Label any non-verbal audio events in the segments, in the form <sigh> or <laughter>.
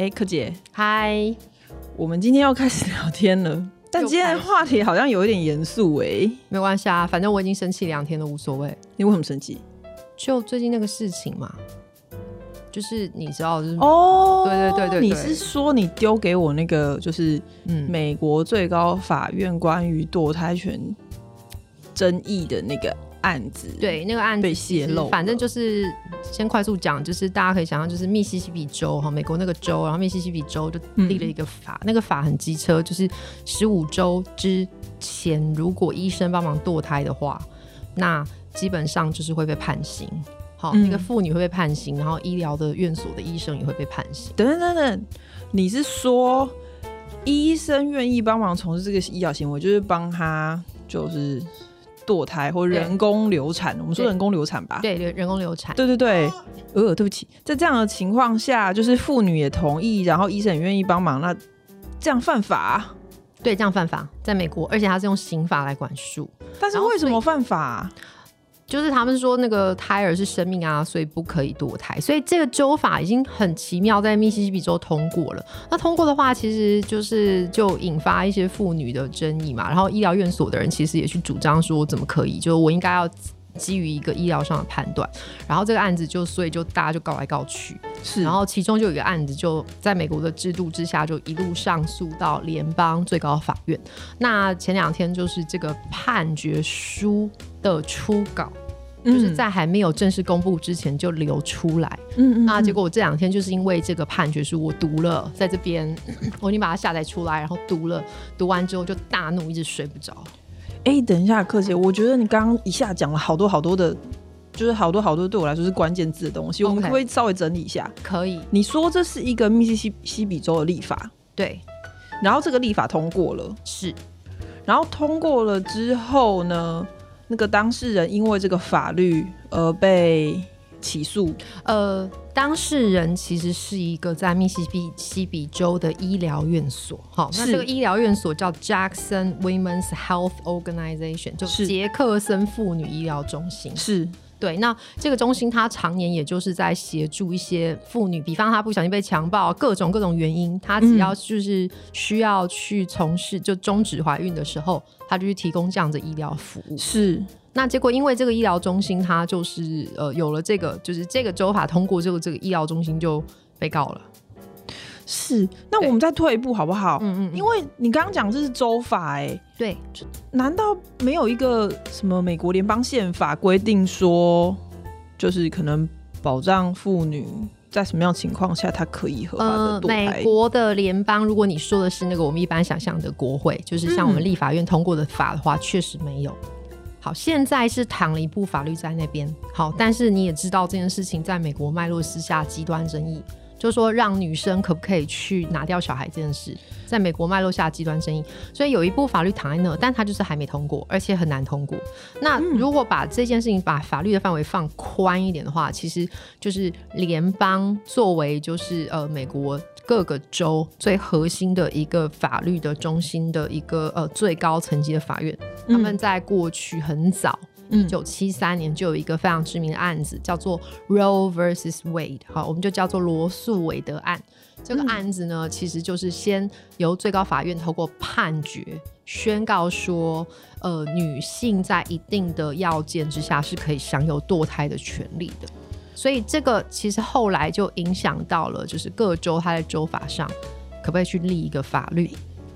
哎，柯姐，嗨，我们今天要开始聊天了，<laughs> 但今天的话题好像有一点严肃哎。没关系啊，反正我已经生气两天了，无所谓。你为什么生气？就最近那个事情嘛，就是你知道，就是哦，对对对对，你是说你丢给我那个，就是嗯，美国最高法院关于堕胎权争议的那个。案子对那个案子被泄露，反正就是先快速讲，就是大家可以想象，就是密西西比州哈，美国那个州，然后密西西比州就立了一个法，那个法很机车，就是十五周之前，如果医生帮忙堕胎的话，那基本上就是会被判刑。好，那个妇女会被判刑，然后医疗的院所的医生也会被判刑。等等等等，你是说医生愿意帮忙从事这个医疗行为，就是帮他就是？堕胎或人工流产，我们说人工流产吧。对，人工流产。对对对，呃，对不起，在这样的情况下，就是妇女也同意，然后医生也愿意帮忙，那这样犯法？对，这样犯法，在美国，而且他是用刑法来管束。但是为什么犯法？就是他们说那个胎儿是生命啊，所以不可以堕胎。所以这个灸法已经很奇妙，在密西西比州通过了。那通过的话，其实就是就引发一些妇女的争议嘛。然后医疗院所的人其实也去主张说，怎么可以？就是我应该要基于一个医疗上的判断。然后这个案子就所以就大家就告来告去。是。然后其中就有一个案子，就在美国的制度之下，就一路上诉到联邦最高法院。那前两天就是这个判决书的初稿。就是在还没有正式公布之前就流出来，嗯嗯，那结果我这两天就是因为这个判决书我读了，在这边我已经把它下载出来，然后读了，读完之后就大怒，一直睡不着。哎，等一下，柯姐，我觉得你刚刚一下讲了好多好多的，就是好多好多对我来说是关键字的东西，我们可不可以稍微整理一下？可以。你说这是一个密西西比州的立法，对，然后这个立法通过了，是，然后通过了之后呢？那个当事人因为这个法律而被起诉。呃，当事人其实是一个在密西西比州的医疗院所。好，那这个医疗院所叫 Jackson Women's Health Organization，就杰克森妇女医疗中心。是。对，那这个中心它常年也就是在协助一些妇女，比方她不小心被强暴，各种各种原因，她只要就是需要去从事就终止怀孕的时候，她就去提供这样的医疗服务。是，那结果因为这个医疗中心它就是呃有了这个就是这个州法通过之后，这个医疗中心就被告了。是，那我们再退一步好不好？嗯嗯，因为你刚刚讲这是州法，哎，对，难道没有一个什么美国联邦宪法规定说，就是可能保障妇女在什么样情况下她可以合法的堕胎？美国的联邦，如果你说的是那个我们一般想象的国会，就是像我们立法院通过的法的话，确实没有。好，现在是躺了一部法律在那边。好，但是你也知道这件事情在美国脉络之下极端争议。就说让女生可不可以去拿掉小孩这件事，在美国脉络下极端争议，所以有一部法律躺在那，但它就是还没通过，而且很难通过。那如果把这件事情把法律的范围放宽一点的话，其实就是联邦作为就是呃美国各个州最核心的一个法律的中心的一个呃最高层级的法院，他们在过去很早。一九七三年就有一个非常知名的案子，叫做 Roe vs Wade，好，我们就叫做罗素韦德案。这个案子呢，其实就是先由最高法院透过判决宣告说，呃，女性在一定的要件之下是可以享有堕胎的权利的。所以这个其实后来就影响到了，就是各州它在州法上可不可以去立一个法律。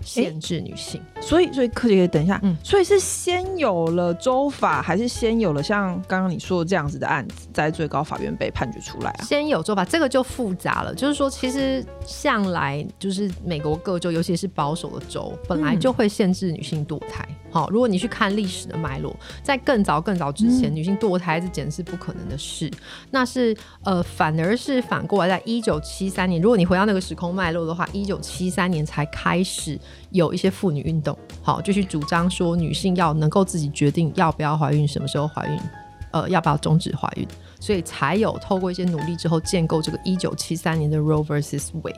限制女性，所以所以柯姐，等一下，嗯，所以是先有了州法，还是先有了像刚刚你说的这样子的案子，在最高法院被判决出来啊？先有州法，这个就复杂了。就是说，其实向来就是美国各州，尤其是保守的州，本来就会限制女性堕胎。好，如果你去看历史的脉络，在更早更早之前，女性堕胎这简直是不可能的事。那是呃，反而是反过来，在一九七三年，如果你回到那个时空脉络的话，一九七三年才开始有一些妇女运动，好，就去主张说女性要能够自己决定要不要怀孕，什么时候怀孕，呃，要不要终止怀孕，所以才有透过一些努力之后建构这个一九七三年的 Roe vs Wade。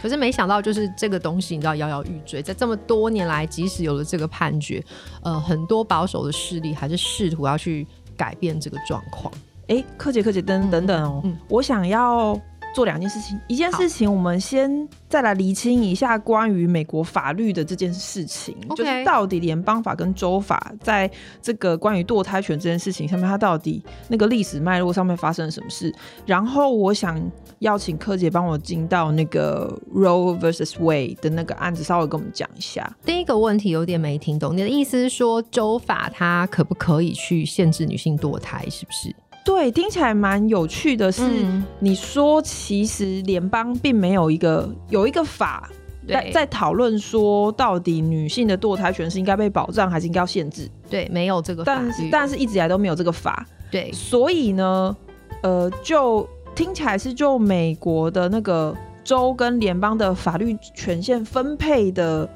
可是没想到，就是这个东西，你知道摇摇欲坠，在这么多年来，即使有了这个判决，呃，很多保守的势力还是试图要去改变这个状况。哎，柯姐，柯姐，等等等哦，我想要做两件事情，一件事情我们先再来厘清一下关于美国法律的这件事情就是到底联邦法跟州法在这个关于堕胎权这件事情上面，它到底那个历史脉络上面发生了什么事？然后我想邀请柯姐帮我进到那个 Roe vs Wade 的那个案子，稍微跟我们讲一下。第一个问题有点没听懂，你的意思是说州法它可不可以去限制女性堕胎？是不是？对，听起来蛮有趣的是，嗯你说其实联邦并没有一个有一个法在对在讨论说，到底女性的堕胎权是应该被保障还是应该要限制？对，没有这个法但是，但是一直以来都没有这个法，对所以呢，呃，就听起来是就美国的那个州跟联邦的法律权限分配的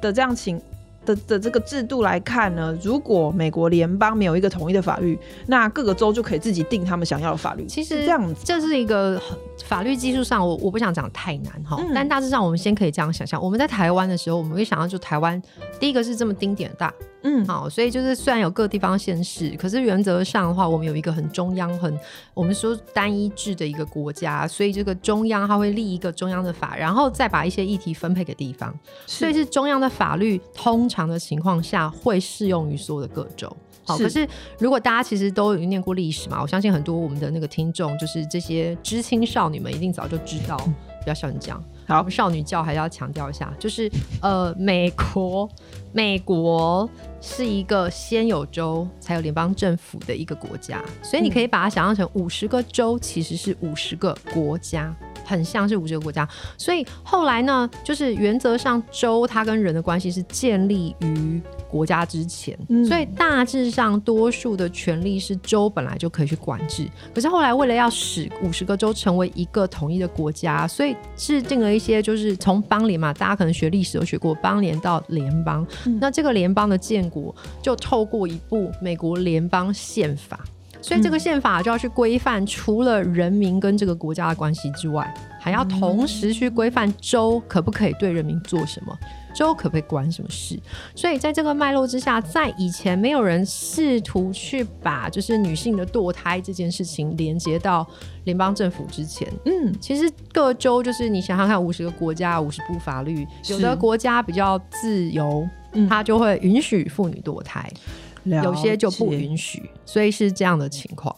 的这样情。的的这个制度来看呢，如果美国联邦没有一个统一的法律，那各个州就可以自己定他们想要的法律。其实这样子，这是一个很法律技术上，我我不想讲太难哈，嗯。但大致上我们先可以这样想象：我们在台湾的时候，我们会想到就台湾第一个是这么丁点大，嗯，好，所以就是虽然有各地方县市，可是原则上的话，我们有一个很中央、很我们说单一制的一个国家，所以这个中央它会立一个中央的法，然后再把一些议题分配给地方，所以是中央的法律，通常的情况下会适用于所有的各州。好，可是。如果大家其实都有念过历史嘛，我相信很多我们的那个听众，就是这些知青少女们一定早就知道，不要笑你这样。好。少女教还是要强调一下，就是呃，美国，美国是一个先有州才有联邦政府的一个国家，所以你可以把它想象成五十个州其实是五十个国家。很像是五十个国家，所以后来呢，就是原则上州它跟人的关系是建立于国家之前，嗯所以大致上多数的权利是州本来就可以去管制。可是后来为了要使五十个州成为一个统一的国家，所以制定了一些就是从邦联嘛，大家可能学历史都学过邦联到联邦，嗯那这个联邦的建国就透过一部美国联邦宪法。所以这个宪法就要去规范，除了人民跟这个国家的关系之外，还要同时去规范州可不可以对人民做什么，州可不可以管什么事。所以在这个脉络之下，在以前没有人试图去把就是女性的堕胎这件事情连接到联邦政府之前，嗯，其实各州就是你想想看，五十个国家五十部法律，有的国家比较自由，嗯。它就会允许妇女堕胎，了有些就不允许，所以是这样的情况。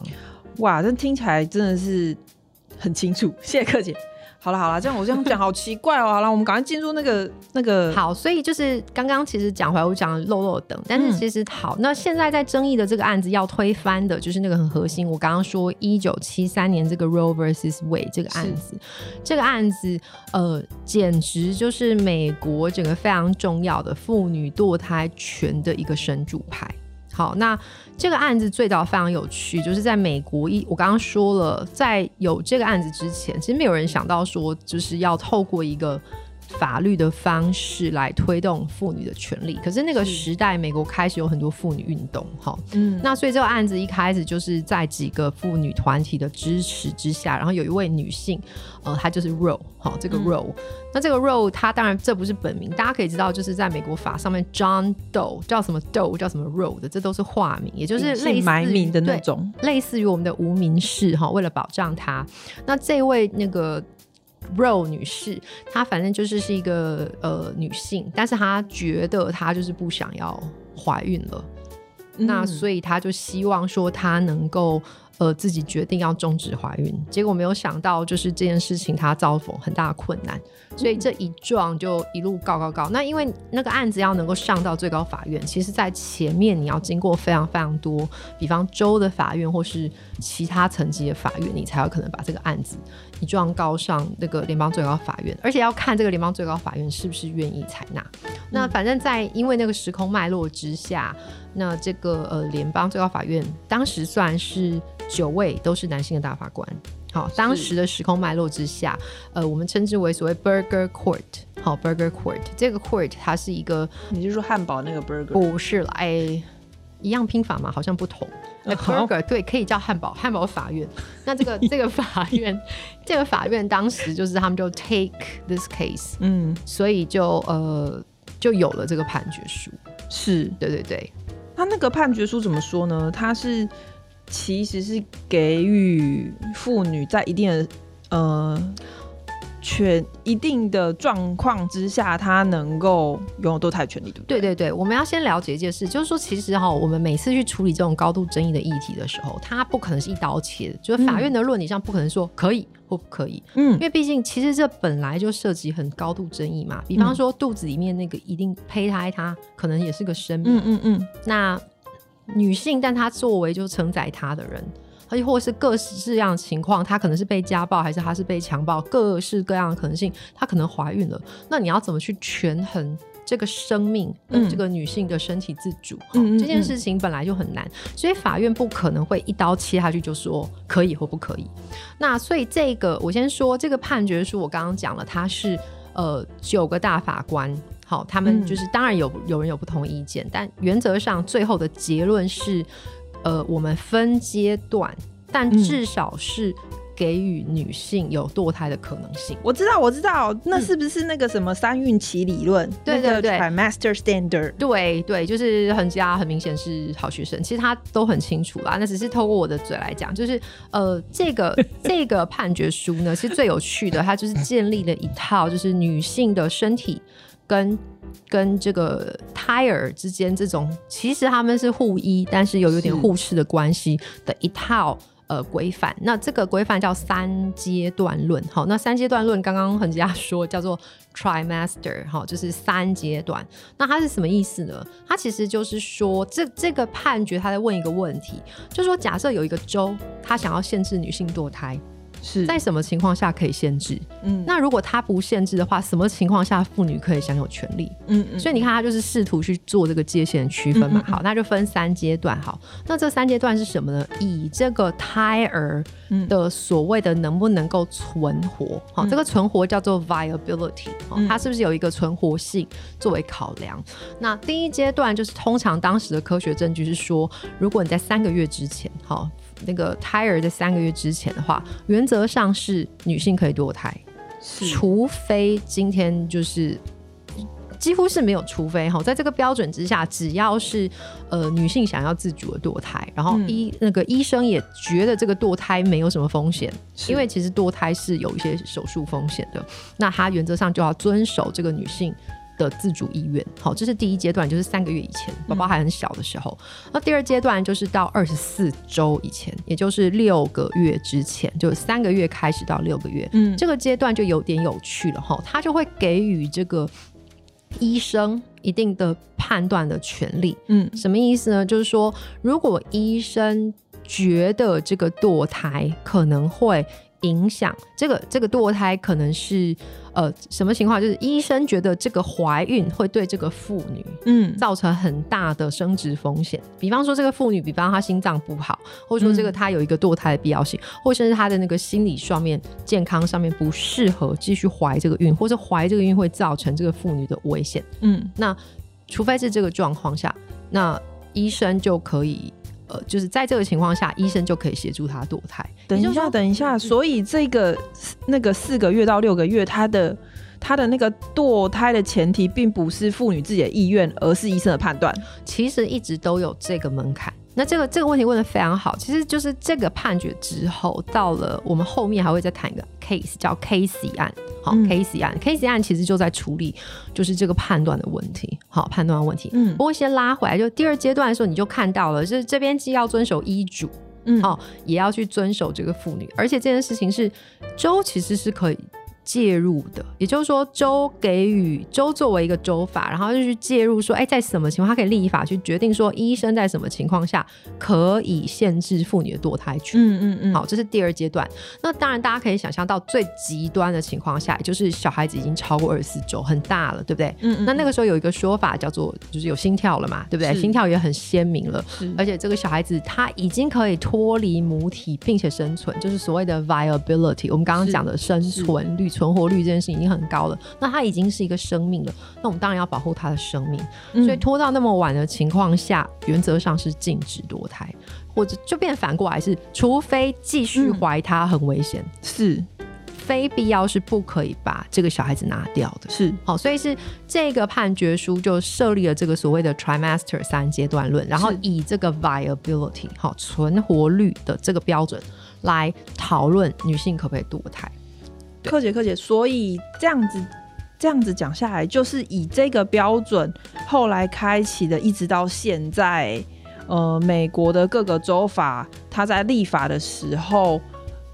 哇，这听起来真的是很清楚。谢谢柯姐。好了好了，这样我这样讲好奇怪哦。<laughs> 好了，我们赶快进入那个那个。好，所以就是刚刚其实讲回来，我讲漏漏等，但是嗯其实好，那现在在争议的这个案子要推翻的，就是那个很核心。我刚刚说一九七三年这个 Roe vs Wade 这个案子，这个案子呃，简直就是美国整个非常重要的妇女堕胎权的一个神主牌。好，那这个案子最早非常有趣，就是在美国一，我刚刚说了，在有这个案子之前，其实没有人想到说，就是要透过一个法律的方式来推动妇女的权利。可是那个时代，美国开始有很多妇女运动，哈，嗯，那所以这个案子一开始就是在几个妇女团体的支持之下，然后有一位女性，呃，她就是 Roe，好，这个嗯。Roe，、那这个 Roe 她当然这不是本名，大家可以知道，就是在美国法上面 John Doe 叫什么 Doe 叫什么 Roe 的，这都是化名，也就是类似埋名的那种。类似于我们的无名氏哈，为了保障她，那这位那个 Roe 女士，她反正就是是一个呃女性，但是她觉得她就是不想要怀孕了。那嗯所以她就希望说她能够呃自己决定要终止怀孕，结果没有想到就是这件事情他遭逢很大的困难，所以这一撞就一路告告告。那因为那个案子要能够上到最高法院，其实在前面你要经过非常非常多，比方州的法院或是其他层级的法院，你才有可能把这个案子一状告上那个联邦最高法院，而且要看这个联邦最高法院是不是愿意采纳。那反正，在因为那个时空脉络之下，那这个呃联邦最高法院当时算是九位都是男性的大法官。好，当时的时空脉络之下，呃，我们称之为所谓 Burger Court。好，Burger Court 这个 Court 它是一个你就说汉堡那个 burger，不是啦，哎，一样拼法嘛，好像不同。那，burger 对，可以叫汉堡，汉堡法院。那这个这个法院，<laughs> 这个法院当时就是他们就 take this case，嗯，所以就呃就有了这个判决书。是对对对，他那个判决书怎么说呢？他是其实是给予妇女在一定的呃。权一定的状况之下，她能够拥有堕胎权利，对不对？对对对，我们要先了解一件事，就是说，其实哈，我们每次去处理这种高度争议的议题的时候，它不可能是一刀切的，就是法院的论理上不可能说可以或不可以，嗯，因为毕竟其实这本来就涉及很高度争议嘛。比方说，肚子里面那个一定胚胎，它可能也是个生命，嗯嗯嗯。那女性，但她作为就承载她的人。而且或是各式各样的情况，她可能是被家暴，还是她是被强暴，各式各样的可能性，她可能怀孕了。那你要怎么去权衡这个生命，这个女性的身体自主？这件事情本来就很难，所以法院不可能会一刀切下去就说可以或不可以。那所以这个我先说，这个判决书我刚刚讲了，它是呃九个大法官，好，他们就是当然有有人有不同意见，但原则上最后的结论是。呃，我们分阶段，但至少是给予女性有堕胎的可能性。我知道，我知道，那是不是那个什么三孕期理论？对对对，Master Standard。对对，就是很家，很明显是好学生。其实他都很清楚啦，那只是透过我的嘴来讲，就是呃，这个 <laughs> 这个判决书呢，是最有趣的，它就是建立了一套，就是女性的身体跟。跟这个胎儿之间这种，其实他们是互依，但是又有点互斥的关系的一套呃规范。那这个规范叫三阶段论。好，那三阶段论刚刚很家说叫做 trimester，好，就是三阶段。那它是什么意思呢？它其实就是说，这这个判决他在问一个问题，就是说，假设有一个州，他想要限制女性堕胎。是在什么情况下可以限制？嗯，那如果他不限制的话，什么情况下妇女可以享有权利？嗯嗯，所以你看，他就是试图去做这个界限区分嘛。好，那就分三阶段。好，那这三阶段是什么呢？以这个胎儿的所谓的能不能够存活？好，这个存活叫做 viability，哦它是不是有一个存活性作为考量？那第一阶段就是通常当时的科学证据是说，如果你在三个月之前，好。那个胎儿在三个月之前的话，原则上是女性可以堕胎，除非今天就是几乎是没有除非哈，在这个标准之下，只要是呃女性想要自主的堕胎，然后医那个医生也觉得这个堕胎没有什么风险，因为其实堕胎是有一些手术风险的，那他原则上就要遵守这个女性。的自主意愿，好，这是第一阶段，就是三个月以前，宝宝还很小的时候。那第二阶段就是到二十四周以前，也就是六个月之前，就三个月开始到六个月，嗯，这个阶段就有点有趣了哈，他就会给予这个医生一定的判断的权利，嗯，什么意思呢？就是说，如果医生觉得这个堕胎可能会。影响这个这个堕胎可能是呃什么情况？就是医生觉得这个怀孕会对这个妇女嗯造成很大的生殖风险。比方说这个妇女，比方她心脏不好，或者说这个她有一个堕胎的必要性，或甚至她的那个心理上面健康上面不适合继续怀这个孕，或者怀这个孕会造成这个妇女的危险。嗯，那除非是这个状况下，那医生就可以。呃，就是在这个情况下，医生就可以协助他堕胎。等一下，等一下，所以这个那个四个月到六个月，他的他的那个堕胎的前提，并不是妇女自己的意愿，而是医生的判断。其实一直都有这个门槛。那这个这个问题问的非常好，其实就是这个判决之后，到了我们后面还会再谈一个 case，叫 Casey 案。好，Casey 案，Casey 案其实就在处理就是这个判断的问题。好，判断问题。嗯，不过先拉回来，就第二阶段的时候，你就看到了，就是这边既要遵守医嘱，嗯，哦，也要去遵守这个妇女，而且这件事情是州其实是可以。介入的，也就是说，州给予州作为一个州法，然后就去介入说，哎，在什么情况他可以立法去决定说，医生在什么情况下可以限制妇女的堕胎权。嗯嗯嗯。好，这是第二阶段。那当然，大家可以想象到最极端的情况下，就是小孩子已经超过二十四周，很大了，对不对？嗯嗯。那那个时候有一个说法叫做，就是有心跳了嘛，对不对？心跳也很鲜明了，而且这个小孩子他已经可以脱离母体并且生存，就是所谓的 viability。我们刚刚讲的生存率。存活率这件事情已经很高了，那它已经是一个生命了，那我们当然要保护它的生命，所以拖到那么晚的情况下，原则上是禁止堕胎，或者就变反过来是，除非继续怀它很危险，是非必要是不可以把这个小孩子拿掉的。是好，所以是这个判决书就设立了这个所谓的 trimester 三阶段论，然后以这个 viability 好存活率的这个标准来讨论女性可不可以堕胎。对柯姐，柯姐，所以这样子这样子讲下来，就是以这个标准后来开启的，一直到现在，呃，美国的各个州法，它在立法的时候，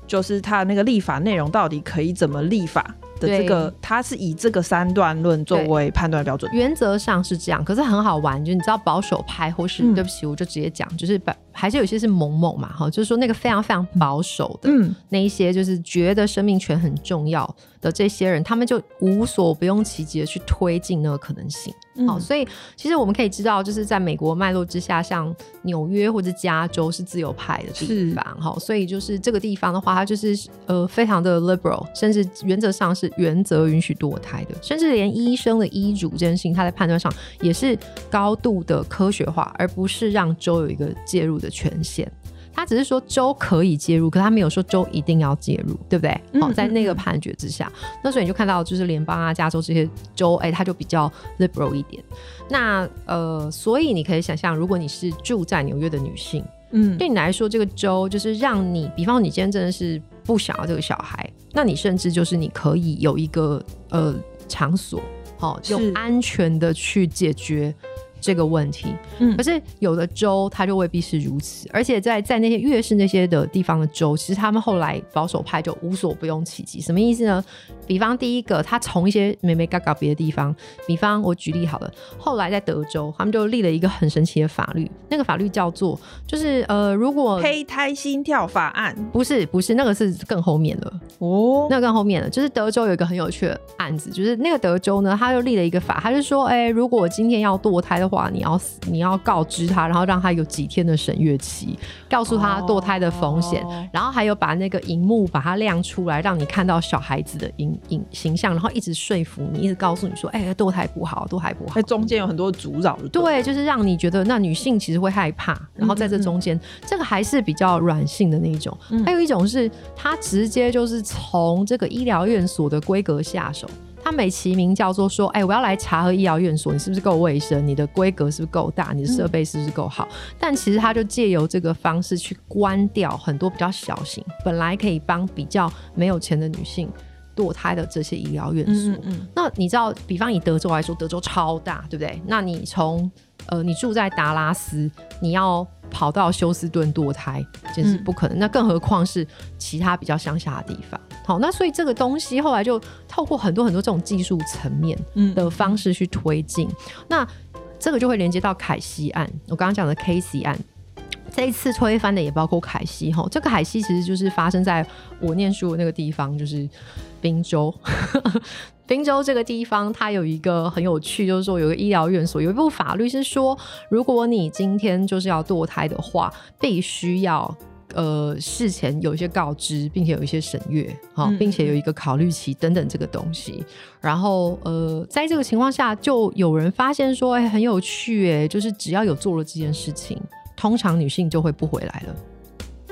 就是它那个立法内容到底可以怎么立法的这个，它是以这个三段论作为判断标准。原则上是这样，可是很好玩，就你知道保守派或是、嗯。对不起，我就直接讲，就是把还是有些是萌萌嘛，哈，就是说那个非常非常保守的，嗯，那一些就是觉得生命权很重要的这些人，他们就无所不用其极的去推进那个可能性。嗯好，所以其实我们可以知道，就是在美国脉络之下，像纽约或者加州是自由派的地是方，哈，所以就是这个地方的话，它就是呃非常的 liberal，甚至原则上是原则允许堕胎的，甚至连医生的医嘱这件事情，他在判断上也是高度的科学化，而不是让州有一个介入的权限。他只是说州可以介入，可他没有说州一定要介入，对不对？嗯好、在那个判决之下，那所以你就看到就是联邦啊、加州这些州，哎，它就比较 liberal 一点。那呃，所以你可以想象，如果你是住在纽约的女性，嗯，对你来说，这个州就是让你，比方你今天真的是不想要这个小孩，那你甚至就是你可以有一个呃场所，好、是用安全的去解决这个问题。嗯可是有的州它就未必是如此，而且在在那些越是那些的地方的州，其实他们后来保守派就无所不用其极。什么意思呢？比方第一个，他从一些美美嘎嘎别的地方，比方我举例好了，后来在德州，他们就立了一个很神奇的法律，那个法律叫做就是呃，如果胚胎心跳法案不是不是那个是更后面了，哦，那更后面了，就是德州有一个很有趣的案子，就是那个德州呢，他又立了一个法，他就说，哎、如果今天要堕胎的话，你要你要告知他，然后让他有几天的审阅期，告诉他堕胎的风险，哦然后还有把那个荧幕把它亮出来，让你看到小孩子的影影形象，然后一直说服你，一直告诉你说，哎、堕胎不好，堕胎不好在。中间有很多阻扰，对，就是让你觉得那女性其实会害怕，然后在这中间，这个还是比较软性的那一种。嗯还有一种是他直接就是从这个医疗院所的规格下手。它美其名叫做说，哎、我要来查核医疗院所，你是不是够卫生？你的规格是不是够大？你的设备是不是够好？但其实它就借由这个方式去关掉很多比较小型，本来可以帮比较没有钱的女性堕胎的这些医疗院所。嗯嗯那你知道，比方以德州来说，德州超大，对不对？那你从呃，你住在达拉斯，你要跑到休斯顿堕胎，简直嗯不可能。那更何况是其他比较乡下的地方。好，那所以这个东西后来就透过很多很多这种技术层面嗯的方式去推进。那这个就会连接到凯西案，我刚刚讲的 Casey 案。这一次推翻的也包括凯西哈，这个凯西其实就是发生在我念书的那个地方，就是宾州。<laughs> 宾州这个地方，它有一个很有趣，就是说有个医疗院所，有一部法律是说，如果你今天就是要堕胎的话，必须要。呃，事前有一些告知，并且有一些审阅，好、嗯并且有一个考虑期等等这个东西。然后，呃，在这个情况下，就有人发现说，哎、很有趣，哎，就是只要有做了这件事情，通常女性就会不回来了，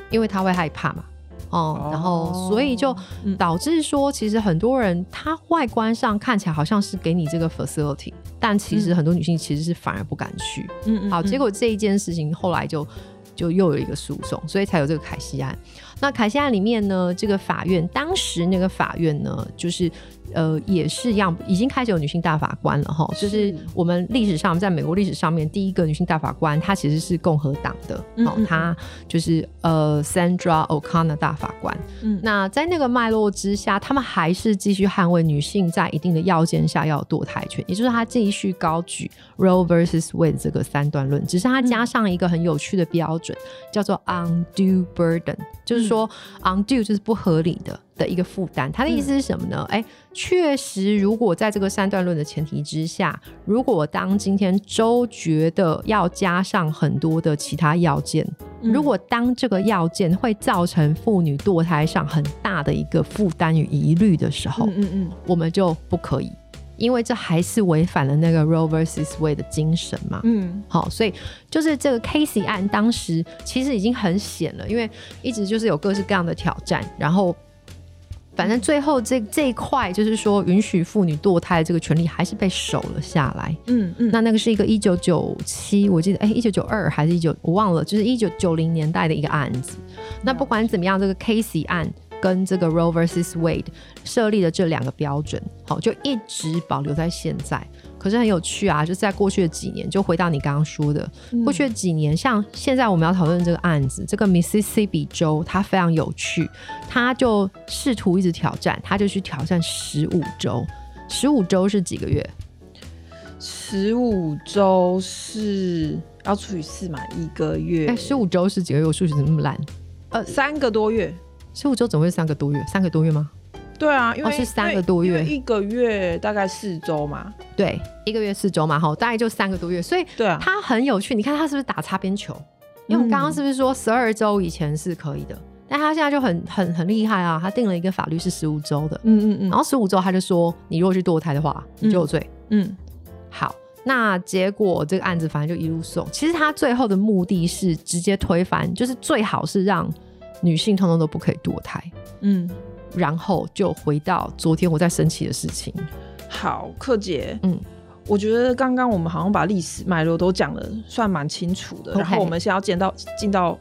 因为她会害怕嘛。哦，然后所以就嗯导致说，其实很多人他外观上看起来好像是给你这个 facility，但其实嗯很多女性其实是反而不敢去。嗯好，结果这一件事情后来就就又有一个诉讼，所以才有这个凯西案。那凯西案里面呢，这个法院当时那个法院呢，就是呃也是一样，已经开始有女性大法官了哈。就是是我们历史上，在美国历史上面，第一个女性大法官，她其实是共和党的，哦她就是呃 Sandra O'Connor 大法官。嗯。那在那个脉络之下，他们还是继续捍卫女性在一定的要件下要有堕胎权，也就是她继续高举 Roe versus Wade 这个三段论，只是他加上一个很有趣的标准，叫做 undue burden，就是说 undue 就是不合理的的一个负担。他的意思是什么呢？哎、确实，如果在这个三段论的前提之下，如果当今天周觉得要加上很多的其他要件，嗯如果当这个要件会造成妇女堕胎上很大的一个负担与疑虑的时候，嗯嗯嗯我们就不可以，因为这还是违反了那个 Roe versus Wade 的精神嘛。嗯好，所以就是这个 Casey 案，当时其实已经很险了，因为一直就是有各式各样的挑战，然后反正最后这这一块就是说，允许妇女堕胎这个权利还是被守了下来。嗯嗯，那那个是一个一九九七，我记得哎，一九九二还是一九，我忘了，就是一九九零年代的一个案子。那不管怎么样，这个 Casey 案跟这个 Roe vs Wade 设立的这两个标准，好，就一直保留在现在。可是很有趣啊，就是在过去的几年，就回到你刚刚说的，过去的几年，像现在我们要讨论这个案子，这个 Mississippi 州它非常有趣，他就试图一直挑战，他就去挑战十五周，十五周是几个月？十五周是要除以四嘛，一个月。哎，十五周是几个月？我数学怎么那么烂？呃，三个多月。十五周怎么会三个多月？三个多月吗？对啊，因为是三个多月，一个月大概四周嘛。对，一个月四周嘛，哈，大概就三个多月。所以，对啊，它很有趣。你看，他是不是打擦边球？因为我们刚刚是不是说十二周以前是可以的？但他现在就很很很厉害啊！他定了一个法律是十五周的。嗯嗯嗯。然后十五周他就说，你如果去堕胎的话，你就有罪。嗯。好，那结果这个案子反正就一路送。其实他最后的目的是直接推翻，就是最好是让女性通通都不可以堕胎。嗯。然后就回到昨天我在生气的事情。好，克姐，嗯，我觉得刚刚我们好像把历史脉络都讲的算蛮清楚的。然后我们现在要见到进到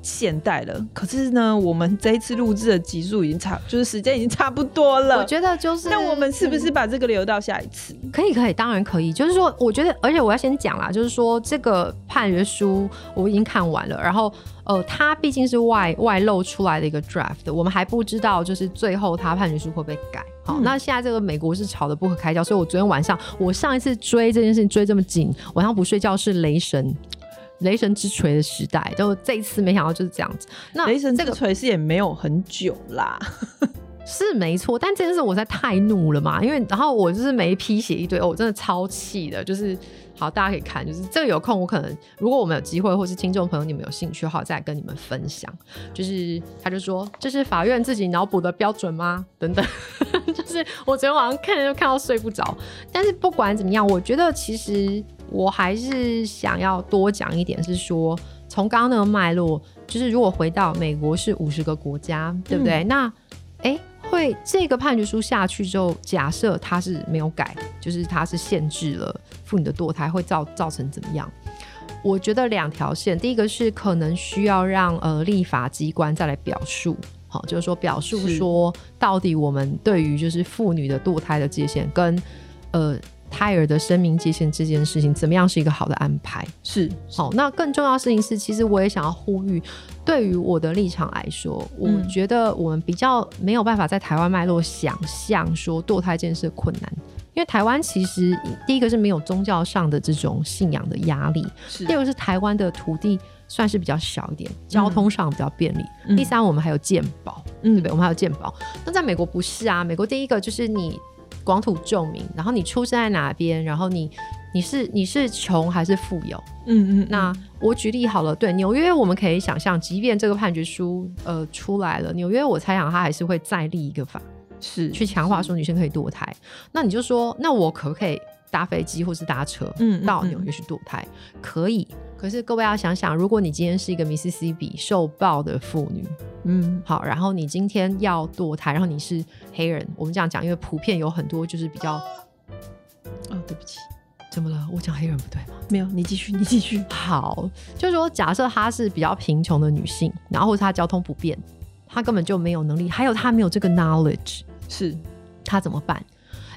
现代了，可是呢，我们这一次录制的集数已经差，就是时间已经差不多了。我觉得就是，那我们是不是把这个留到下一次？可以，可以，当然可以。就是说，我觉得，而且我要先讲啦，就是说这个判决书我已经看完了，然后。呃，它毕竟是外外露出来的一个 draft，我们还不知道就是最后他判决书会不会改。好，那现在这个美国是吵得不可开交，所以我昨天晚上我上一次追这件事情追这么紧，晚上不睡觉是雷神，雷神之锤的时代，就这一次没想到就是这样子。那雷神这个锤是也没有很久啦。<laughs> 是没错，但这件事我在太怒了嘛，因为然后我就是没批写一堆，我真的超气的。就是好，大家可以看，就是这个有空我可能如果我们有机会，或是听众朋友你们有兴趣的话，再跟你们分享。就是他就说这是法院自己脑补的标准吗？等等，<laughs> 就是我昨天晚上看就看到睡不着。但是不管怎么样，我觉得其实我还是想要多讲一点，是说从刚刚那个脉络，就是如果回到美国是五十个国家，对不对？那哎。会这个判决书下去之后，假设他是没有改，就是他是限制了妇女的堕胎，会造造成怎么样？我觉得两条线，第一个是可能需要让呃立法机关再来表述，好，就是说表述说到底我们对于就是妇女的堕胎的界限跟呃。胎儿的生命界限这件事情，怎么样是一个好的安排？是好。那更重要的事情是，其实我也想要呼吁，对于我的立场来说，我觉得我们比较没有办法在台湾脉络想象说堕胎这件事困难，因为台湾其实第一个是没有宗教上的这种信仰的压力，第二个是台湾的土地算是比较小一点，交通上比较便利，第三我们还有健保，嗯，对不对？我们还有健保。那在美国不是啊，美国第一个就是你。广土重民，然后你出生在哪边？然后你你是你是穷还是富有？嗯嗯。那我举例好了，对纽约，我们可以想象，即便这个判决书呃出来了，纽约我猜想他还是会再立一个法，是去强化说女生可以堕胎。那你就说，那我可不可以搭飞机或是搭车嗯到纽约去堕胎？可以。可是各位要想想，如果你今天是一个 Mississippi 受暴的妇女，嗯，好，然后你今天要堕胎，然后你是黑人，我们这样讲，因为普遍有很多就是比较，哦，对不起，怎么了？我讲黑人不对吗？没有，你继续，你继续。好，就是说，假设她是比较贫穷的女性，然后她交通不便，她根本就没有能力，还有她没有这个 knowledge，是她怎么办？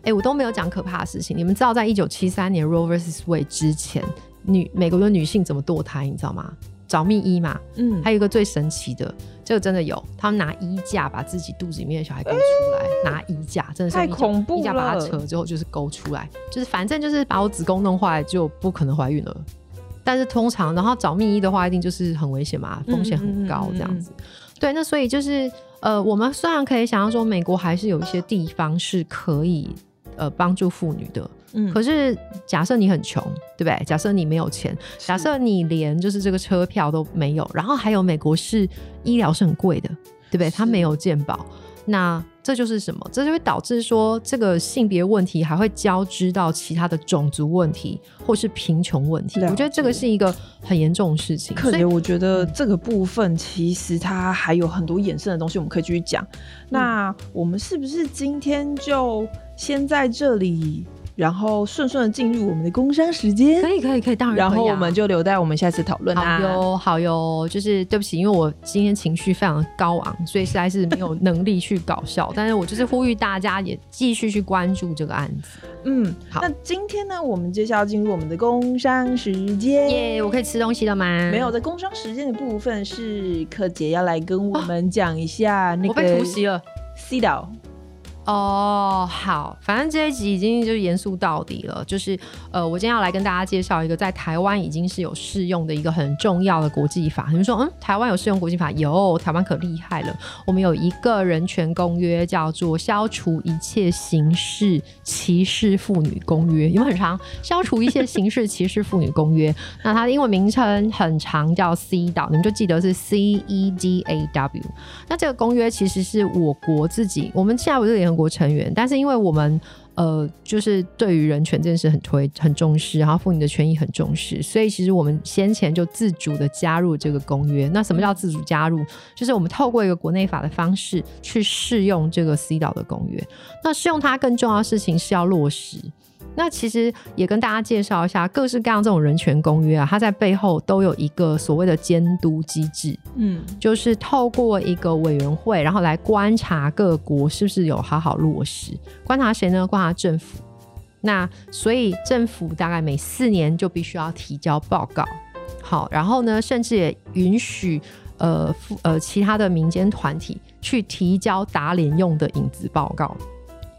哎，我都没有讲可怕的事情。你们知道，在一九七三年 Roe vs Wade 之前。女美国的女性怎么堕胎？你知道吗？找秘医嘛。嗯，还有一个最神奇的，这个真的有，他们拿衣架把自己肚子里面的小孩勾出来，拿衣架，真的是太恐怖了。衣架把它扯之后就是勾出来，就是反正就是把我子宫弄坏就不可能怀孕了。但是通常，然后找秘医的话，一定就是很危险嘛，风险很高这样子。对，那所以就是呃，我们虽然可以想象说，美国还是有一些地方是可以呃帮助妇女的。嗯，可是假设你很穷，对不对？假设你没有钱，假设你连就是这个车票都没有，然后还有美国是医疗是很贵的，对不对？它没有健保，那这就是什么？这就会导致说，这个性别问题还会交织到其他的种族问题，或是贫穷问题。我觉得这个是一个很严重的事情。所以我觉得这个部分其实它还有很多衍生的东西，我们可以继续讲。那我们是不是今天就先在这里，然后顺顺的进入我们的工商时间可？以，可以，可以，当然啊、然后我们就留待我们下次讨论好啊。哟，好哟，就是对不起，因为我今天情绪非常的高昂，所以实在是没有能力去搞笑。<laughs> 但是我就是呼吁大家也继续去关注这个案子。嗯，好那今天呢，我们接下来进入我们的工商时间。耶、我可以吃东西了吗？没有，在工商时间的部分是柯姐要来跟我们讲一下那个我被突袭了。C 岛。哦，好，反正这一集已经就严肃到底了。就是呃，我今天要来跟大家介绍一个在台湾已经是有适用的一个很重要的国际法。你们说，嗯，台湾有适用国际法？有，台湾可厉害了。我们有一个人权公约，叫做《消除一切形式歧视妇女公约》，有没有很长？消除一切形式歧视妇女公约。那它的英文名称很长，叫 C 岛，你们就记得是 C E D A W。那这个公约其实是我国自己，我们现在不是联合国成员，但是因为我们呃，就是对于人权这件事很推很重视，然后妇女的权益很重视，所以其实我们先前就自主的加入这个公约。那什么叫自主加入？就是我们透过一个国内法的方式去适用这个 C 岛的公约。那适用它更重要的事情是要落实。那其实也跟大家介绍一下，各式各样这种人权公约啊，它在背后都有一个所谓的监督机制。嗯，就是透过一个委员会，然后来观察各国是不是有好好落实。观察谁呢？观察政府。那所以政府大概每四年就必须要提交报告。好，然后呢，甚至也允许呃呃其他的民间团体去提交打脸用的影子报告。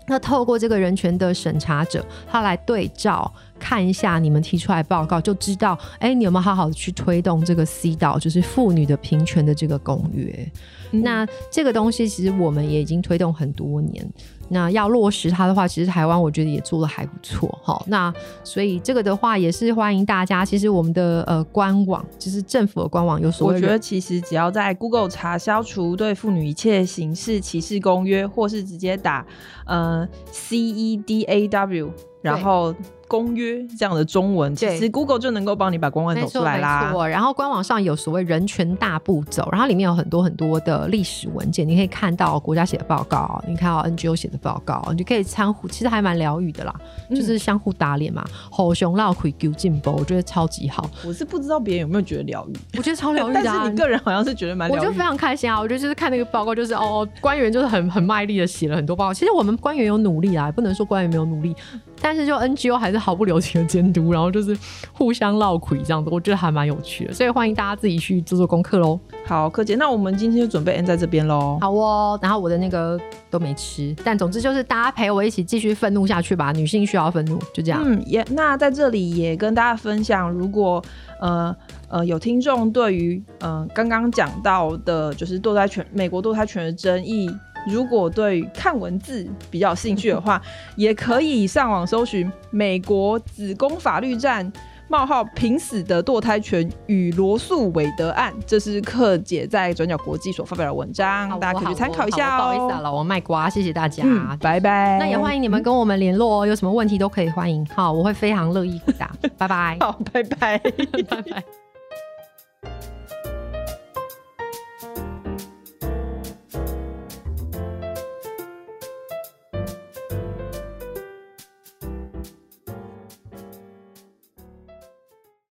那透过这个人权的审查者，他来对照看一下你们提出来报告，就知道，哎，你有没有好好的去推动这个 C 岛，就是妇女的平权的这个公约？嗯那这个东西其实我们也已经推动很多年。那要落实它的话，其实台湾我觉得也做的还不错，哈。那所以这个的话也是欢迎大家，其实我们的呃官网，就是政府的官网有所我觉得其实只要在 Google 查“消除对妇女一切形式歧视公约”，或是直接打呃 C E D A W，然后公约这样的中文，其对实 Google 就能够帮你把公文走出来啦。错，然后官网上有所谓人权大步走，然后里面有很多很多的历史文件，你可以看到国家写的报告，你看到 NGO 写的报告，你就可以参互，其实还蛮疗愈的啦，嗯就是相互打脸嘛。吼熊闹鬼丢进步，我觉得超级好，我是不知道别人有没有觉得疗愈，我觉得超疗愈的、啊。<laughs> 但是你个人好像是觉得蛮我就非。常开心啊！我觉得就是看那个报告，就是哦，官员就是很很卖力的写了很多报告。其实我们官员有努力啊，不能说官员没有努力，但是就 NGO 还是毫不留情的监督，然后就是互相闹鬼这样子，我觉得还蛮有趣的。所以欢迎大家自己去做做功课喽。好，柯姐，那我们今天就准备 end 在这边喽。好哦，然后我的那个都没吃，但总之就是大家陪我一起继续愤怒下去吧。女性需要愤怒，就这样。嗯，也那在这里也跟大家分享，如果呃呃有听众对于嗯刚刚讲到的，就是堕胎权美国堕胎权的争议，如果对看文字比较有兴趣的话，<laughs> 也可以上网搜寻美国子宫法律战。冒号濒死的堕胎权与罗素韦德案，这是克姐在转角国际所发表的文章，大家可以去参考一下哦。不好意思啊，老王卖瓜，谢谢大家。嗯，拜拜。那也欢迎你们跟我们联络哦，有什么问题都可以欢迎，好，我会非常乐意回答。<laughs> 拜拜，好，拜拜。<laughs> 拜拜。